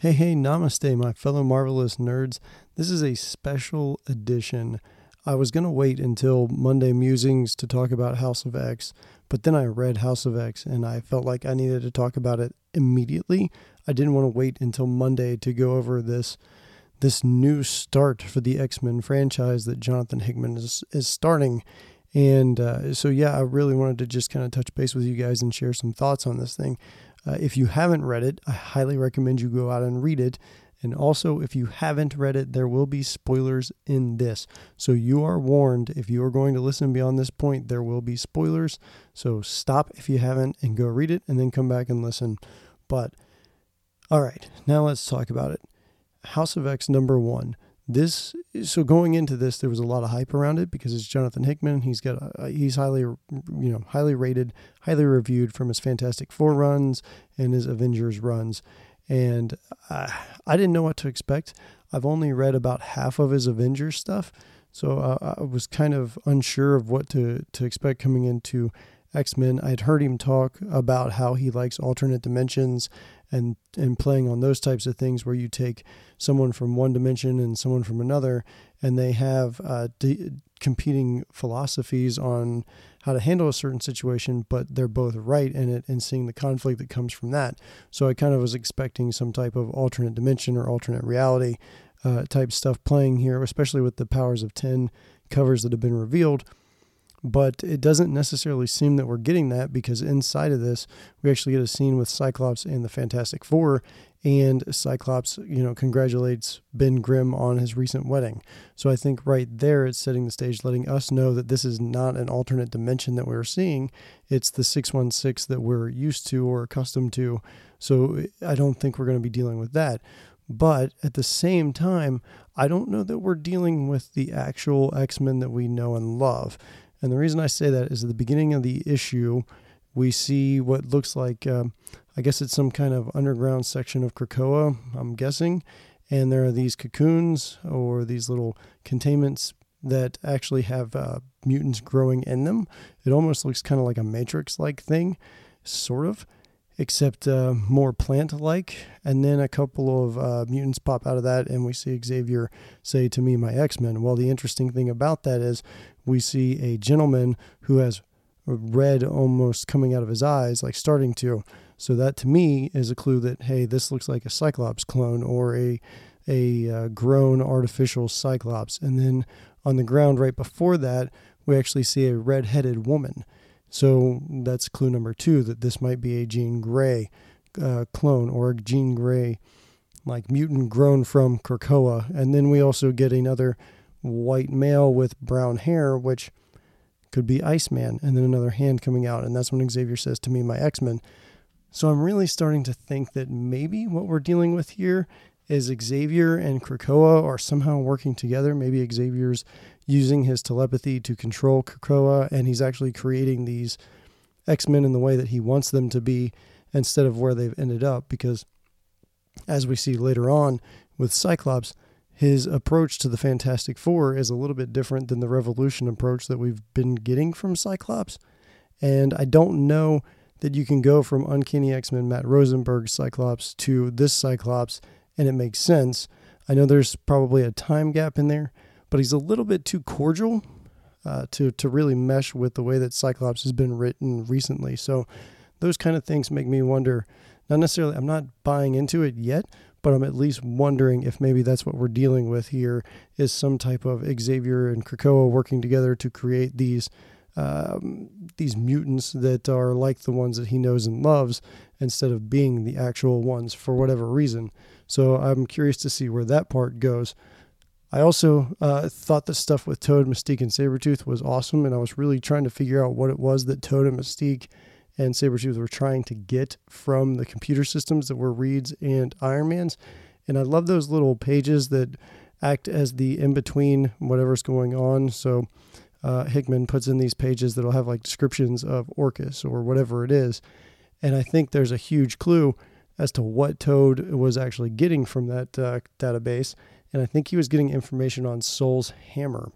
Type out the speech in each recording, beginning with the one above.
Hey, hey, namaste, my fellow marvelous nerds. This is a special edition. I was going to wait until Monday Musings to talk about House of X, but then I read House of X and I felt like I needed to talk about it immediately. I didn't want to wait until Monday to go over this this new start for the X-Men franchise that Jonathan Hickman is is starting. And uh, so, yeah, I really wanted to just kind of touch base with you guys and share some thoughts on this thing. Uh, if you haven't read it, I highly recommend you go out and read it. And also, if you haven't read it, there will be spoilers in this. So you are warned if you are going to listen beyond this point, there will be spoilers. So stop if you haven't and go read it and then come back and listen. But all right, now let's talk about it. House of X number one this so going into this there was a lot of hype around it because it's Jonathan Hickman. He's got a, he's highly you know highly rated highly reviewed from his Fantastic Four runs and his Avengers runs. And I, I didn't know what to expect. I've only read about half of his Avengers stuff. So uh, I was kind of unsure of what to to expect coming into X-Men. I'd heard him talk about how he likes alternate dimensions and and playing on those types of things where you take someone from one dimension and someone from another and they have uh, competing philosophies on how to handle a certain situation but they're both right in it and seeing the conflict that comes from that. So i kind of was expecting some type of alternate dimension or alternate reality uh, type stuff playing here especially with the powers of 10 covers that have been revealed but it doesn't necessarily seem that we're getting that because inside of this, we actually get a scene with Cyclops and the Fantastic Four, and Cyclops, you know, congratulates Ben Grimm on his recent wedding. So I think right there it's setting the stage, letting us know that this is not an alternate dimension that we're seeing. It's the 616 that we're used to or accustomed to. So I don't think we're going to be dealing with that. But at the same time, I don't know that we're dealing with the actual X Men that we know and love. And the reason I say that is at the beginning of the issue, we see what looks like, um, I guess it's some kind of underground section of Krakoa, I'm guessing. And there are these cocoons or these little containments that actually have uh, mutants growing in them. It almost looks kind of like a matrix like thing, sort of, except uh, more plant like. And then a couple of uh, mutants pop out of that, and we see Xavier say to me, My X Men. Well, the interesting thing about that is we see a gentleman who has red almost coming out of his eyes, like starting to. So that to me is a clue that hey, this looks like a Cyclops clone or a a uh, grown artificial Cyclops. And then on the ground right before that, we actually see a red-headed woman. So that's clue number two that this might be a Jean Grey uh, clone or a Jean Grey like mutant grown from Krakoa. And then we also get another white male with brown hair, which could be Iceman, and then another hand coming out. And that's when Xavier says to me, my X Men. So I'm really starting to think that maybe what we're dealing with here is Xavier and Krakoa are somehow working together. Maybe Xavier's using his telepathy to control Krakoa, and he's actually creating these X Men in the way that he wants them to be instead of where they've ended up. Because as we see later on with Cyclops, his approach to the Fantastic Four is a little bit different than the Revolution approach that we've been getting from Cyclops. And I don't know that you can go from Uncanny X Men Matt Rosenberg Cyclops to this Cyclops and it makes sense. I know there's probably a time gap in there, but he's a little bit too cordial uh, to, to really mesh with the way that Cyclops has been written recently. So those kind of things make me wonder. Not necessarily, I'm not buying into it yet, but I'm at least wondering if maybe that's what we're dealing with here is some type of Xavier and Krakoa working together to create these um, these mutants that are like the ones that he knows and loves instead of being the actual ones for whatever reason. So I'm curious to see where that part goes. I also uh, thought the stuff with Toad, Mystique, and Sabretooth was awesome, and I was really trying to figure out what it was that Toad and Mystique and Sabretooth were trying to get from the computer systems that were Reed's and Iron Man's. And I love those little pages that act as the in between whatever's going on. So uh, Hickman puts in these pages that'll have like descriptions of Orchis or whatever it is. And I think there's a huge clue as to what Toad was actually getting from that uh, database. And I think he was getting information on Sol's Hammer.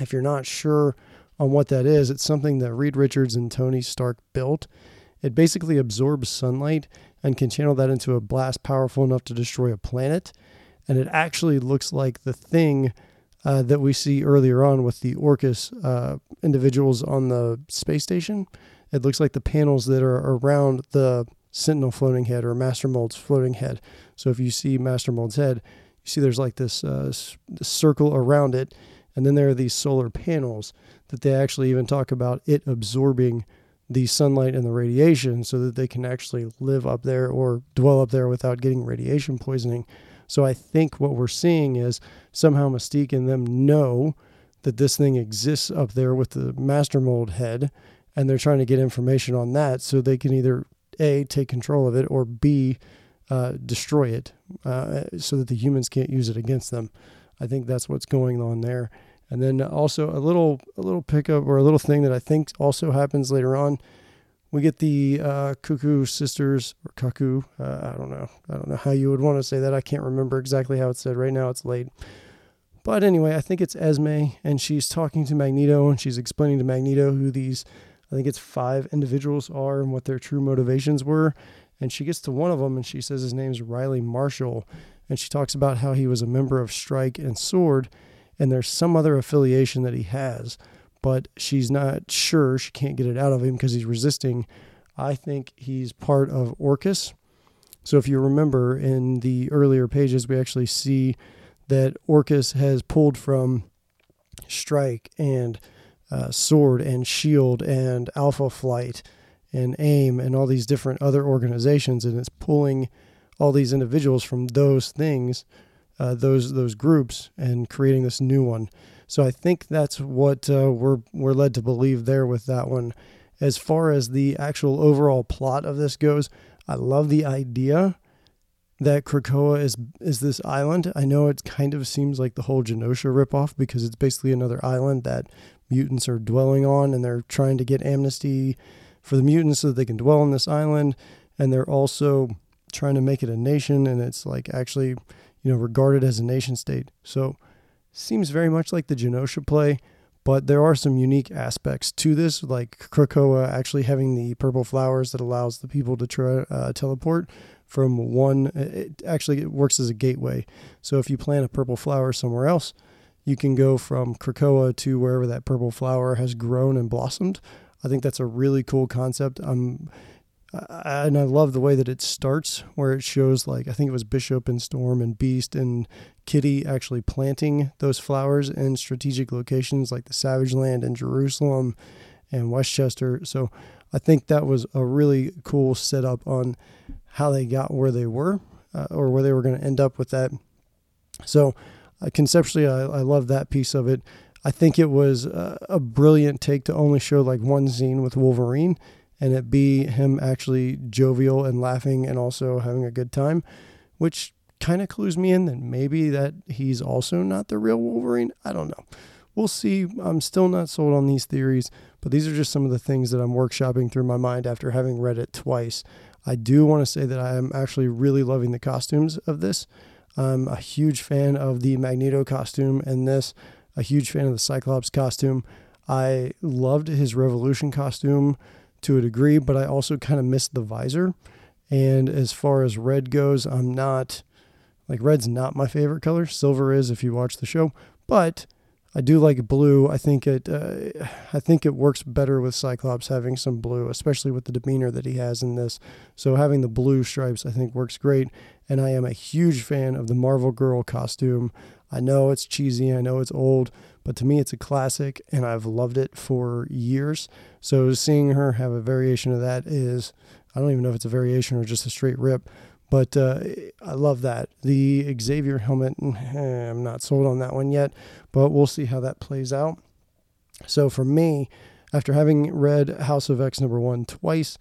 If you're not sure on what that is. It's something that Reed Richards and Tony Stark built. It basically absorbs sunlight and can channel that into a blast powerful enough to destroy a planet. And it actually looks like the thing uh, that we see earlier on with the Orchis uh, individuals on the space station. It looks like the panels that are around the Sentinel floating head or Master Mold's floating head. So if you see Master Mold's head, you see there's like this, uh, this circle around it, and then there are these solar panels that they actually even talk about it absorbing the sunlight and the radiation so that they can actually live up there or dwell up there without getting radiation poisoning. So I think what we're seeing is somehow Mystique and them know that this thing exists up there with the master mold head, and they're trying to get information on that so they can either a take control of it or b uh, destroy it uh, so that the humans can't use it against them. I think that's what's going on there. And then also a little a little pickup or a little thing that I think also happens later on. We get the uh, Cuckoo sisters or Cuckoo. Uh, I don't know. I don't know how you would want to say that. I can't remember exactly how it's said. Right now it's late. But anyway, I think it's Esme, and she's talking to Magneto, and she's explaining to Magneto who these, I think it's five individuals are and what their true motivations were. And she gets to one of them, and she says his name's Riley Marshall, and she talks about how he was a member of Strike and Sword, and there's some other affiliation that he has, but she's not sure. She can't get it out of him because he's resisting. I think he's part of Orchis. So if you remember in the earlier pages, we actually see that Orchis has pulled from Strike and uh, Sword and Shield and Alpha Flight and AIM and all these different other organizations, and it's pulling all these individuals from those things uh, those those groups and creating this new one. So I think that's what uh, we're we're led to believe there with that one. As far as the actual overall plot of this goes, I love the idea that Krakoa is is this island. I know it kind of seems like the whole Genosha ripoff because it's basically another island that mutants are dwelling on, and they're trying to get amnesty for the mutants so that they can dwell on this island, and they're also trying to make it a nation, and it's like actually you know, regarded as a nation state. So seems very much like the Genosha play, but there are some unique aspects to this, like Krakoa actually having the purple flowers that allows the people to tra- uh, teleport from one. It actually it works as a gateway. So if you plant a purple flower somewhere else, you can go from Krakoa to wherever that purple flower has grown and blossomed. I think that's a really cool concept. I'm and I love the way that it starts, where it shows like I think it was Bishop and Storm and Beast and Kitty actually planting those flowers in strategic locations like the Savage Land and Jerusalem and Westchester. So I think that was a really cool setup on how they got where they were uh, or where they were going to end up with that. So uh, conceptually, I, I love that piece of it. I think it was a, a brilliant take to only show like one scene with Wolverine and it be him actually jovial and laughing and also having a good time, which kind of clues me in that maybe that he's also not the real Wolverine. I don't know. We'll see. I'm still not sold on these theories, but these are just some of the things that I'm workshopping through my mind after having read it twice. I do want to say that I am actually really loving the costumes of this. I'm a huge fan of the Magneto costume and this, a huge fan of the Cyclops costume. I loved his Revolution costume to a degree, but I also kind of missed the visor. And as far as red goes, I'm not like red's not my favorite color. Silver is if you watch the show, but I do like blue. I think it uh, I think it works better with Cyclops having some blue, especially with the demeanor that he has in this. So having the blue stripes I think works great. And I am a huge fan of the Marvel Girl costume. I know it's cheesy, I know it's old, but to me it's a classic and I've loved it for years. So seeing her have a variation of that is, I don't even know if it's a variation or just a straight rip, but uh, I love that. The Xavier helmet, eh, I'm not sold on that one yet, but we'll see how that plays out. So for me, after having read House of X number one twice,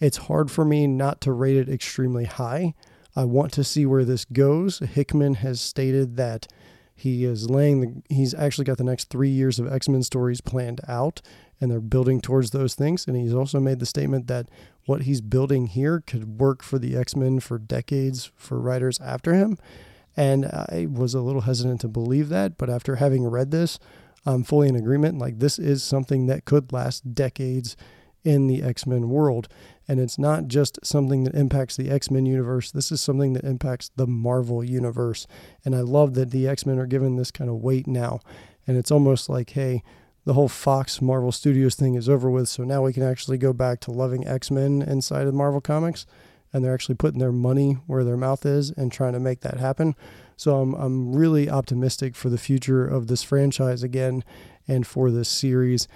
it's hard for me not to rate it extremely high. I want to see where this goes. Hickman has stated that he is laying the, he's actually got the next three years of X Men stories planned out, and they're building towards those things. And he's also made the statement that what he's building here could work for the X Men for decades for writers after him. And I was a little hesitant to believe that, but after having read this, I'm fully in agreement. Like, this is something that could last decades in the X Men world. And it's not just something that impacts the X Men universe, this is something that impacts the Marvel universe. And I love that the X Men are given this kind of weight now. And it's almost like, hey, the whole Fox Marvel Studios thing is over with. So now we can actually go back to loving X Men inside of Marvel Comics. And they're actually putting their money where their mouth is and trying to make that happen. So I'm, I'm really optimistic for the future of this franchise again and for this series.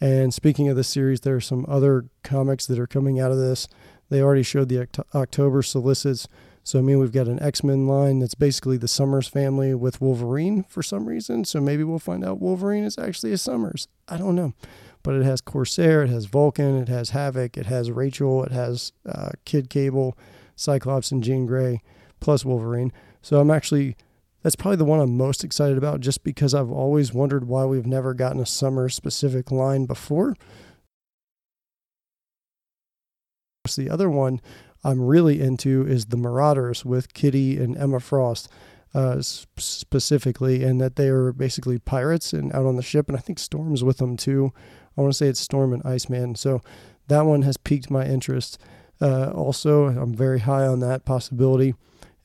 And speaking of the series, there are some other comics that are coming out of this. They already showed the October solicits. So, I mean, we've got an X Men line that's basically the Summers family with Wolverine for some reason. So maybe we'll find out Wolverine is actually a Summers. I don't know. But it has Corsair, it has Vulcan, it has Havoc, it has Rachel, it has uh, Kid Cable, Cyclops, and Jean Grey, plus Wolverine. So I'm actually that's probably the one I'm most excited about just because I've always wondered why we've never gotten a summer specific line before. The other one I'm really into is the Marauders with Kitty and Emma Frost. Uh, specifically, and that they are basically pirates and out on the ship, and I think Storm's with them too. I want to say it's Storm and Iceman. So that one has piqued my interest. Uh, also, I'm very high on that possibility.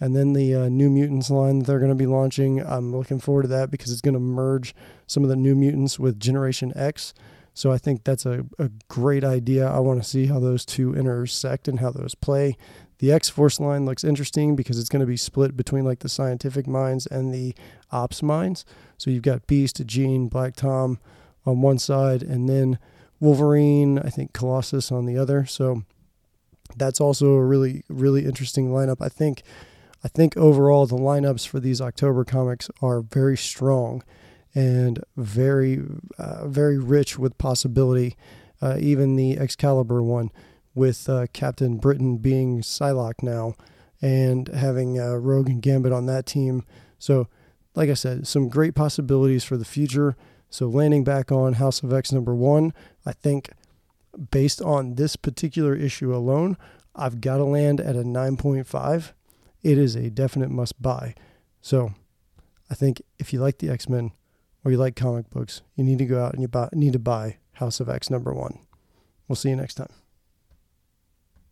And then the uh, New Mutants line that they're going to be launching, I'm looking forward to that because it's going to merge some of the New Mutants with Generation X. So I think that's a, a great idea. I want to see how those two intersect and how those play. The X Force line looks interesting because it's going to be split between like the scientific minds and the ops minds. So you've got Beast, Jean, Black Tom on one side, and then Wolverine, I think Colossus on the other. So that's also a really, really interesting lineup. I think I think overall the lineups for these October comics are very strong and very, uh, very rich with possibility. Uh, even the Excalibur one with uh, Captain Britain being Psylocke now and having uh, Rogue and Gambit on that team. So, like I said, some great possibilities for the future. So, landing back on House of X number one, I think based on this particular issue alone, I've got to land at a 9.5 it is a definite must buy. So I think if you like the X Men or you like comic books, you need to go out and you buy, need to buy House of X number one. We'll see you next time.